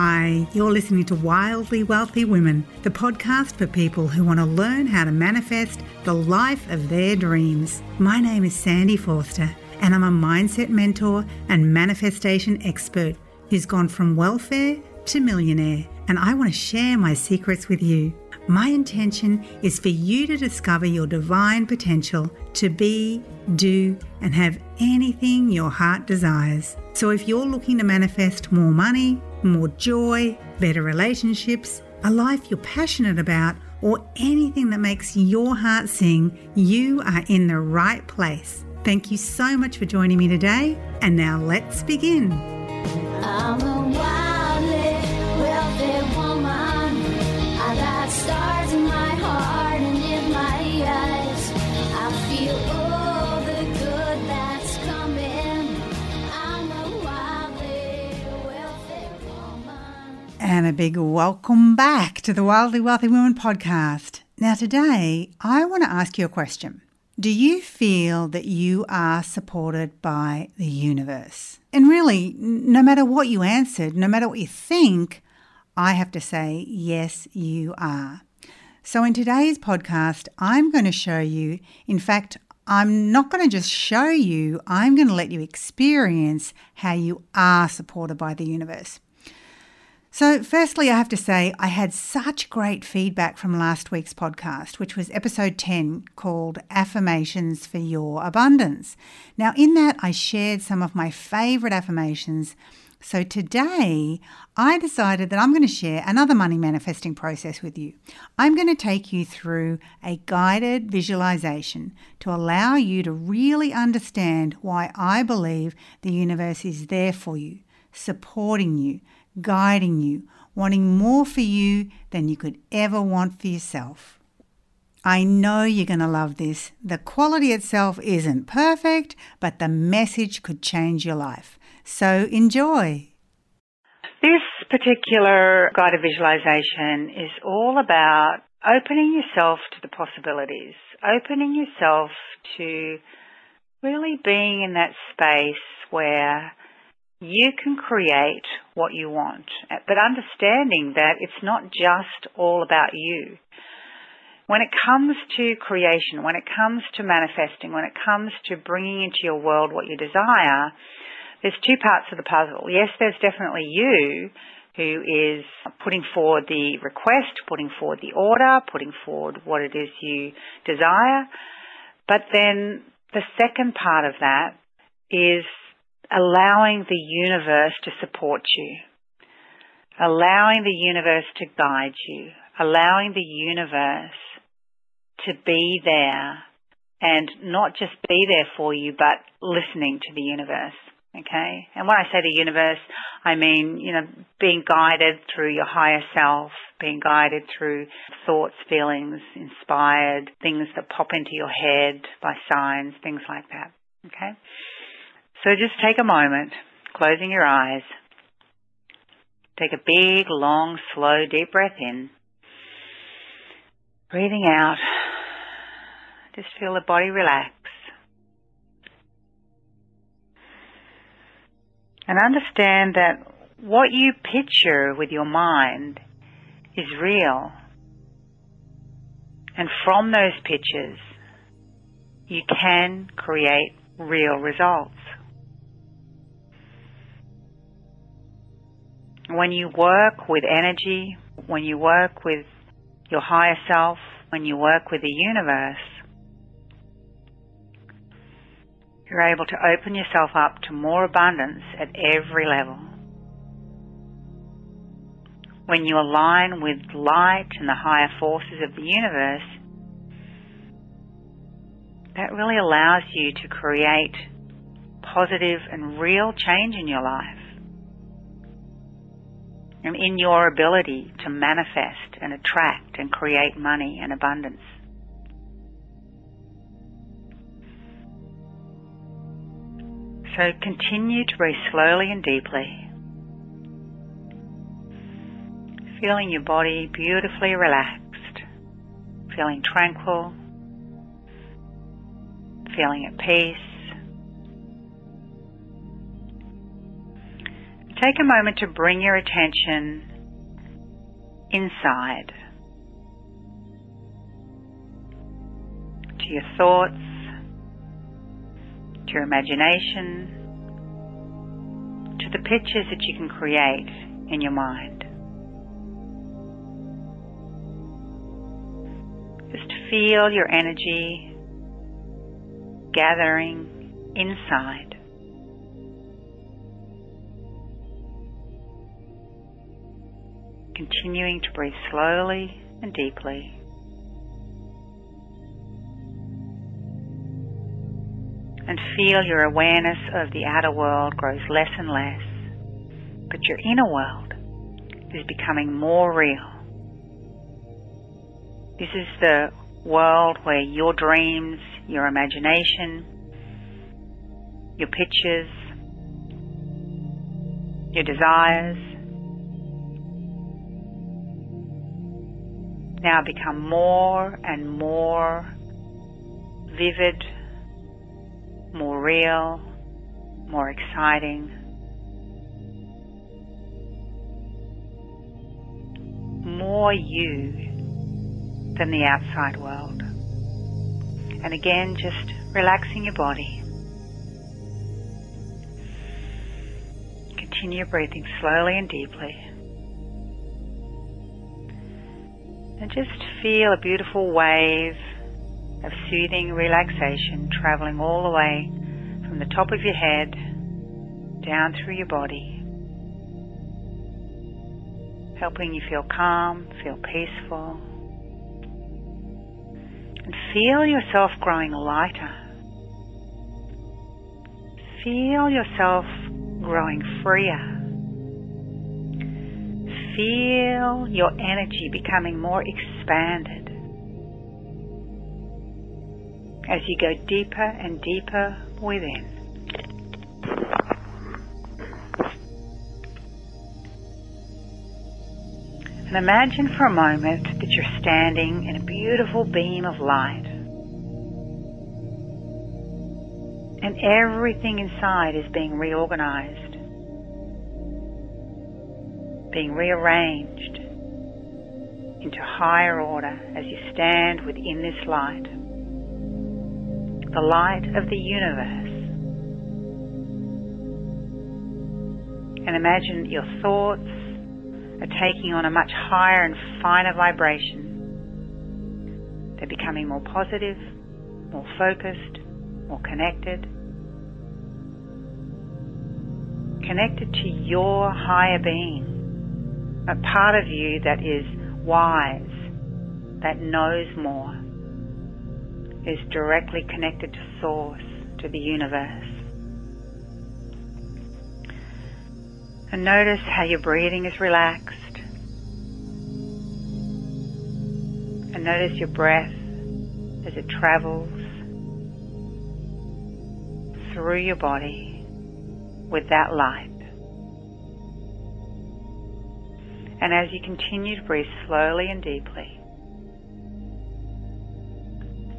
Hi, you're listening to Wildly Wealthy Women, the podcast for people who want to learn how to manifest the life of their dreams. My name is Sandy Forster, and I'm a mindset mentor and manifestation expert who's gone from welfare to millionaire, and I want to share my secrets with you. My intention is for you to discover your divine potential to be, do, and have anything your heart desires. So if you're looking to manifest more money, more joy, better relationships, a life you're passionate about, or anything that makes your heart sing, you are in the right place. Thank you so much for joining me today, and now let's begin. And a big welcome back to the Wildly Wealthy Women podcast. Now, today I want to ask you a question. Do you feel that you are supported by the universe? And really, no matter what you answered, no matter what you think, I have to say, yes, you are. So, in today's podcast, I'm going to show you, in fact, I'm not going to just show you, I'm going to let you experience how you are supported by the universe. So, firstly, I have to say, I had such great feedback from last week's podcast, which was episode 10 called Affirmations for Your Abundance. Now, in that, I shared some of my favorite affirmations. So, today, I decided that I'm going to share another money manifesting process with you. I'm going to take you through a guided visualization to allow you to really understand why I believe the universe is there for you, supporting you guiding you, wanting more for you than you could ever want for yourself. I know you're going to love this. The quality itself isn't perfect, but the message could change your life. So enjoy. This particular guided visualization is all about opening yourself to the possibilities, opening yourself to really being in that space where you can create what you want, but understanding that it's not just all about you. When it comes to creation, when it comes to manifesting, when it comes to bringing into your world what you desire, there's two parts of the puzzle. Yes, there's definitely you who is putting forward the request, putting forward the order, putting forward what it is you desire. But then the second part of that is allowing the universe to support you, allowing the universe to guide you, allowing the universe to be there and not just be there for you, but listening to the universe. Okay. And when I say the universe, I mean, you know, being guided through your higher self, being guided through thoughts, feelings, inspired, things that pop into your head by signs, things like that. Okay. So just take a moment, closing your eyes. Take a big, long, slow, deep breath in. Breathing out. Just feel the body relax. And understand that what you picture with your mind is real. And from those pictures, you can create real results. When you work with energy, when you work with your higher self, when you work with the universe, you're able to open yourself up to more abundance at every level. When you align with light and the higher forces of the universe, that really allows you to create positive and real change in your life in your ability to manifest and attract and create money and abundance. So continue to breathe slowly and deeply, feeling your body beautifully relaxed, feeling tranquil, feeling at peace. Take a moment to bring your attention inside to your thoughts, to your imagination, to the pictures that you can create in your mind. Just feel your energy gathering inside. Continuing to breathe slowly and deeply. And feel your awareness of the outer world grows less and less, but your inner world is becoming more real. This is the world where your dreams, your imagination, your pictures, your desires now become more and more vivid, more real, more exciting. More you than the outside world. And again, just relaxing your body. Continue breathing slowly and deeply. And just feel a beautiful wave of soothing relaxation traveling all the way from the top of your head down through your body, helping you feel calm, feel peaceful, and feel yourself growing lighter. Feel yourself growing freer. Feel your energy becoming more expanded as you go deeper and deeper within. And imagine for a moment that you're standing in a beautiful beam of light. And everything inside is being reorganized, being rearranged into higher order as you stand within this light. The light of the universe. And imagine your thoughts, are taking on a much higher and finer vibration. They're becoming more positive, more focused, more connected. Connected to your higher being, a part of you that is wise, that knows more, is directly connected to Source, to the universe. And notice how your breathing is relaxed. And notice your breath as it travels through your body with that light. And as you continue to breathe slowly and deeply,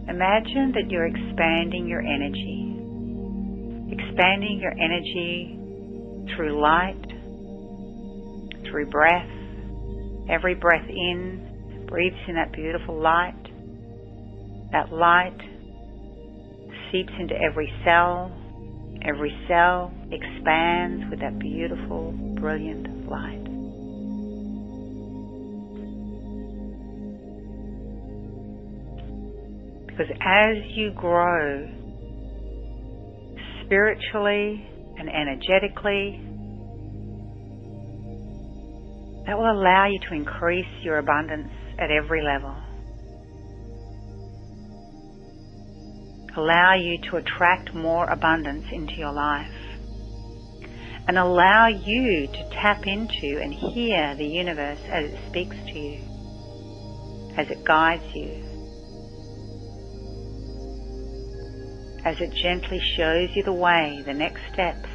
imagine that you're expanding your energy, expanding your energy through light, through breath. Every breath in breathes in that beautiful light. That light seeps into every cell. Every cell expands with that beautiful, brilliant light. Because as you grow spiritually and energetically that will allow you to increase your abundance at every level. Allow you to attract more abundance into your life. And allow you to tap into and hear the universe as it speaks to you, as it guides you, as it gently shows you the way, the next steps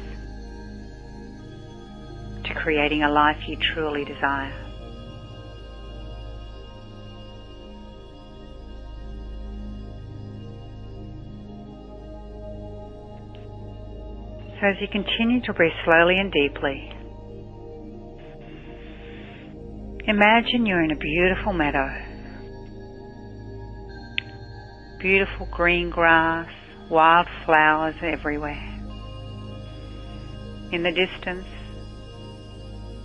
to creating a life you truly desire. So as you continue to breathe slowly and deeply, Imagine you're in a beautiful meadow. Beautiful green grass, wild flowers everywhere. In the distance,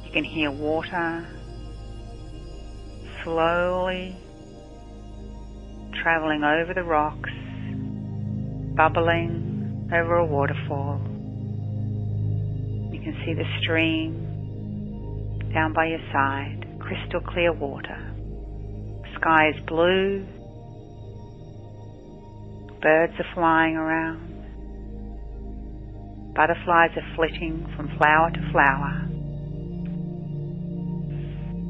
you can hear water slowly traveling over the rocks, bubbling over a waterfall. You can see the stream down by your side crystal clear water. Sky is blue. Birds are flying around. Butterflies are flitting from flower to flower.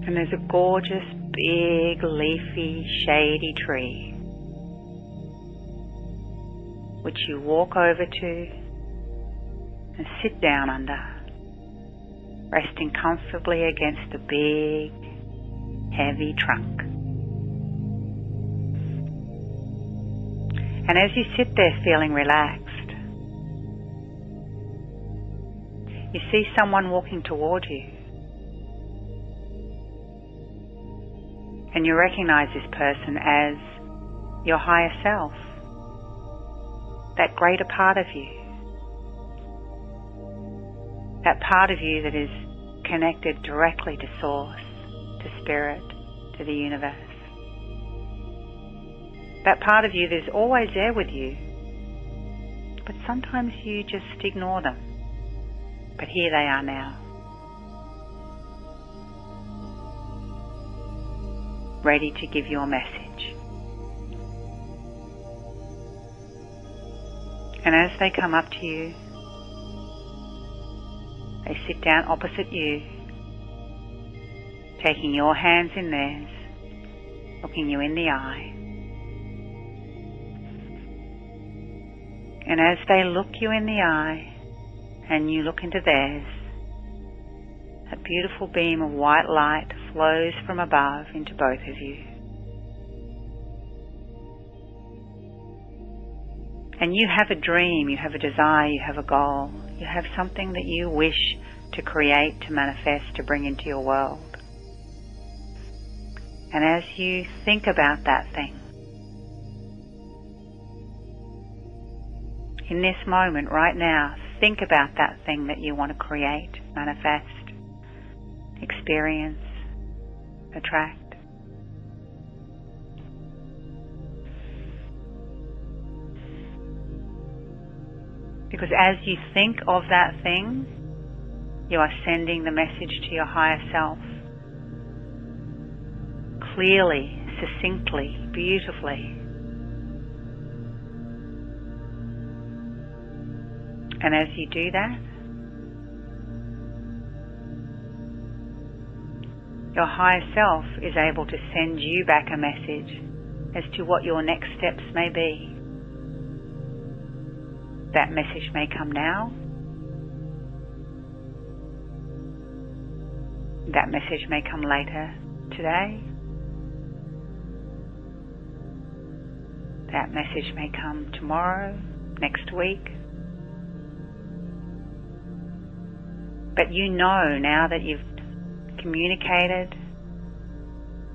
And there's a gorgeous, big, leafy, shady tree which you walk over to and sit down under, resting comfortably against the big, heavy trunk. And as you sit there feeling relaxed, you see someone walking toward you. And you recognize this person as your higher self, that greater part of you, that part of you that is connected directly to Source to Spirit, to the universe. That part of you that is always there with you, but sometimes you just ignore them. But here they are now. Ready to give your message. And as they come up to you, they sit down opposite you taking your hands in theirs, looking you in the eye. And as they look you in the eye and you look into theirs, a beautiful beam of white light flows from above into both of you. And you have a dream, you have a desire, you have a goal, you have something that you wish to create, to manifest, to bring into your world. And as you think about that thing, in this moment, right now, think about that thing that you want to create, manifest, experience, attract. Because as you think of that thing, you are sending the message to your higher self clearly, succinctly, beautifully. And as you do that, your higher self is able to send you back a message as to what your next steps may be. That message may come now. That message may come later today. That message may come tomorrow, next week. But you know now that you've communicated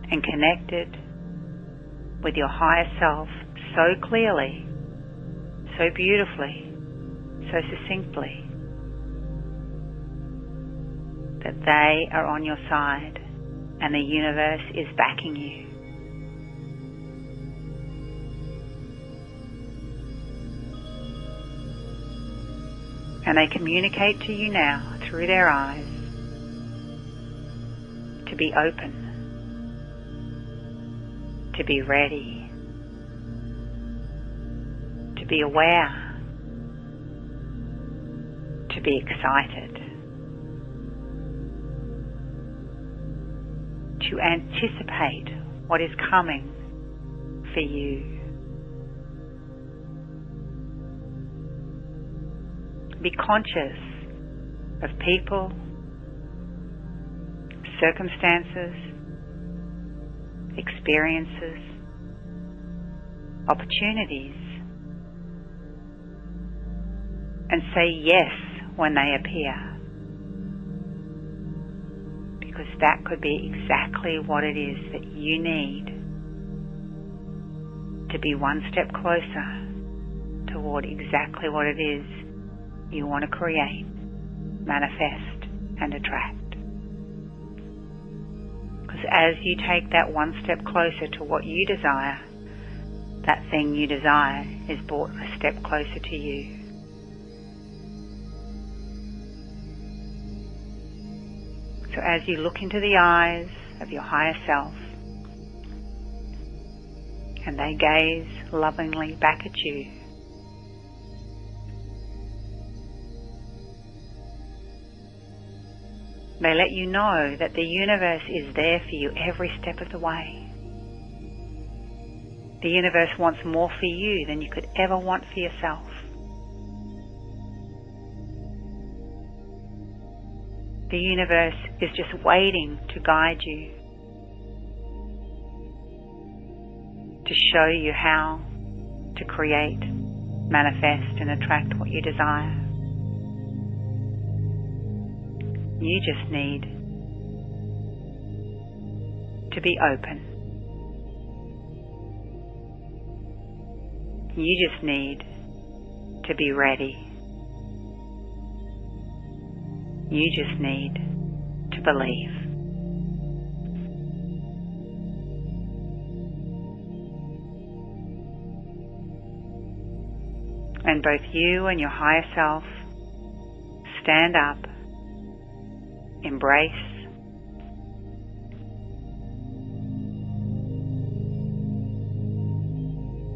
and connected with your higher self so clearly, so beautifully, so succinctly, that they are on your side and the universe is backing you. and they communicate to you now through their eyes to be open, to be ready, to be aware, to be excited, to anticipate what is coming for you. be conscious of people, circumstances, experiences, opportunities, and say yes when they appear. because that could be exactly what it is that you need to be one step closer toward exactly what it is you want to create, manifest, and attract. Because as you take that one step closer to what you desire, that thing you desire is brought a step closer to you. So as you look into the eyes of your higher self, and they gaze lovingly back at you, They let you know that the universe is there for you every step of the way. The universe wants more for you than you could ever want for yourself. The universe is just waiting to guide you, to show you how to create, manifest, and attract what you desire. You just need to be open. You just need to be ready. You just need to believe. And both you and your higher self stand up embrace.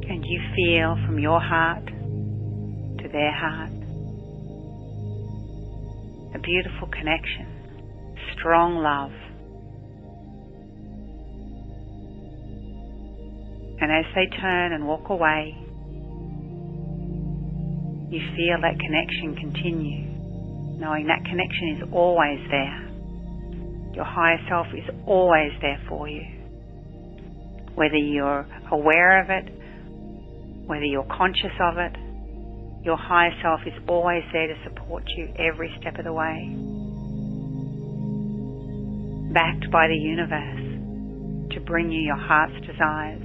And you feel from your heart to their heart a beautiful connection, strong love. And as they turn and walk away, you feel that connection continue knowing that connection is always there. Your higher self is always there for you. Whether you're aware of it, whether you're conscious of it, your higher self is always there to support you every step of the way. Backed by the universe to bring you your heart's desires.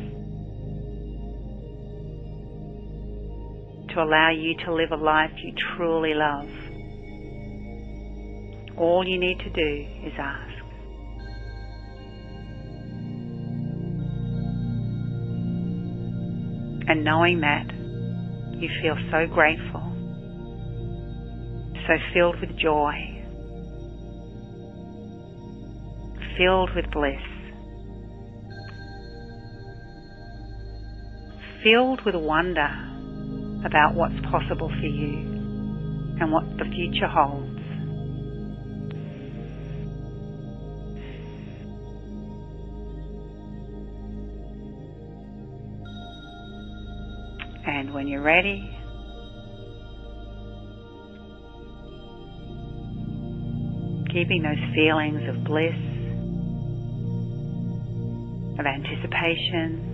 To allow you to live a life you truly love. All you need to do is ask. And knowing that, you feel so grateful, so filled with joy, filled with bliss, filled with wonder about what's possible for you and what the future holds. When you're ready, keeping those feelings of bliss, of anticipation,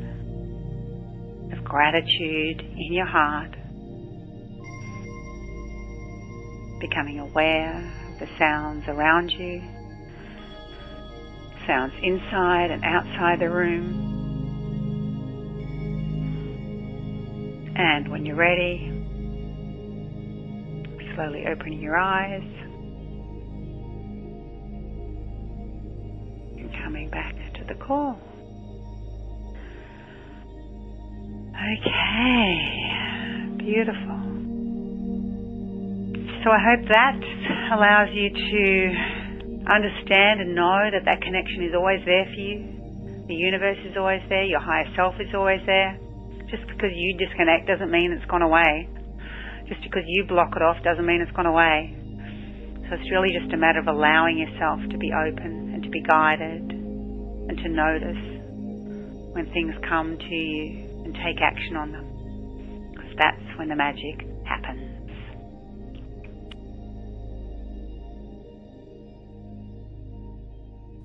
of gratitude in your heart, becoming aware of the sounds around you, sounds inside and outside the room. And when you're ready, slowly opening your eyes and coming back to the call. Okay, beautiful. So I hope that allows you to understand and know that that connection is always there for you. The universe is always there. Your higher self is always there. Just because you disconnect doesn't mean it's gone away. Just because you block it off doesn't mean it's gone away. So it's really just a matter of allowing yourself to be open and to be guided and to notice when things come to you and take action on them. Because that's when the magic happens.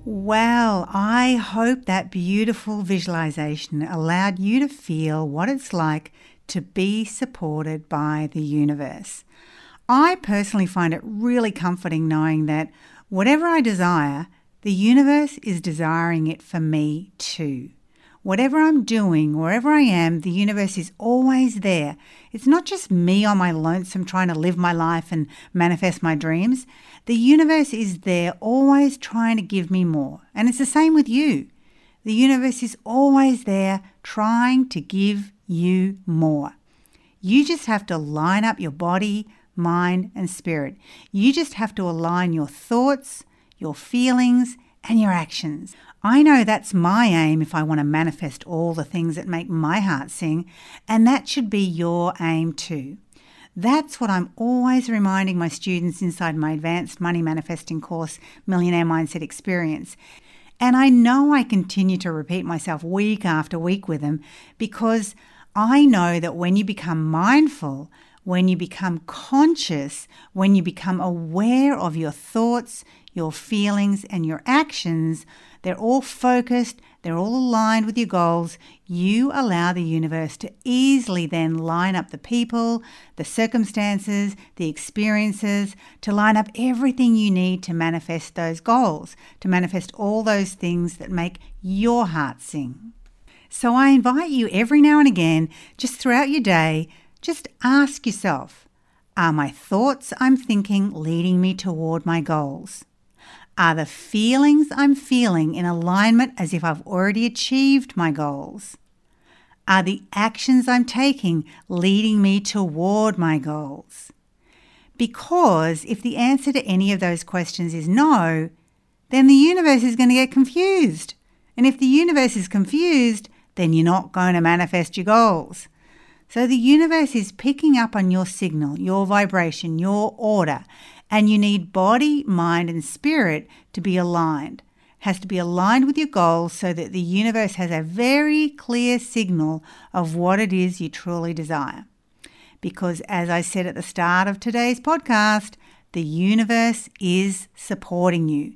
Well, I hope that beautiful visualization allowed you to feel what it's like to be supported by the universe. I personally find it really comforting knowing that whatever I desire, The universe is desiring it for me too. Whatever I'm doing, wherever I am, the universe is always there. It's not just me on my lonesome trying to live my life and manifest my dreams. The universe is there, always trying to give me more. And it's the same with you. The universe is always there, trying to give you more. You just have to line up your body, mind, and spirit. You just have to align your thoughts, your feelings, and your actions. I know that's my aim if I want to manifest all the things that make my heart sing, and that should be your aim too. That's what I'm always reminding my students inside my advanced money manifesting course, Millionaire Mindset Experience. And I know I continue to repeat myself week after week with them because I know that when you become mindful, when you become conscious, when you become aware of your thoughts, your feelings, and your actions, they're all focused, they're all aligned with your goals. You allow the universe to easily then line up the people, the circumstances, the experiences, to line up everything you need to manifest those goals, to manifest all those things that make your heart sing. So I invite you every now and again, just throughout your day, just ask yourself Are my thoughts I'm thinking leading me toward my goals? Are the feelings I'm feeling in alignment as if I've already achieved my goals? Are the actions I'm taking leading me toward my goals? Because if the answer to any of those questions is no, then the universe is going to get confused. And if the universe is confused, then you're not going to manifest your goals. So the universe is picking up on your signal, your vibration, your order, and you need body, mind, and spirit to be aligned. It has to be aligned with your goals so that the universe has a very clear signal of what it is you truly desire. Because, as I said at the start of today's podcast, the universe is supporting you.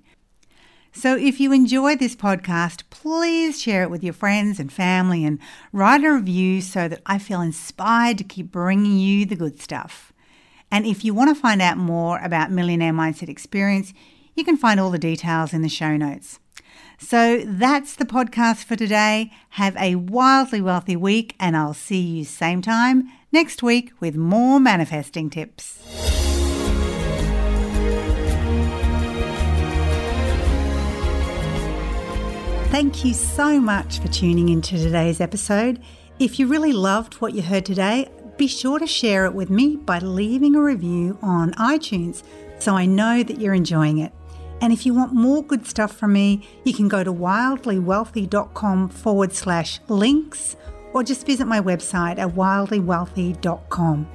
So, if you enjoy this podcast, please share it with your friends and family and write a review so that I feel inspired to keep bringing you the good stuff. And if you want to find out more about Millionaire Mindset Experience, you can find all the details in the show notes. So that's the podcast for today. Have a wildly wealthy week, and I'll see you same time next week with more manifesting tips. Thank you so much for tuning into today's episode. If you really loved what you heard today, be sure to share it with me by leaving a review on iTunes so I know that you're enjoying it. And if you want more good stuff from me, you can go to wildlywealthy.com forward slash links or just visit my website at wildlywealthy.com.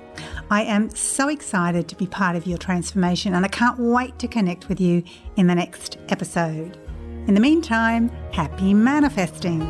I am so excited to be part of your transformation and I can't wait to connect with you in the next episode. In the meantime, happy manifesting.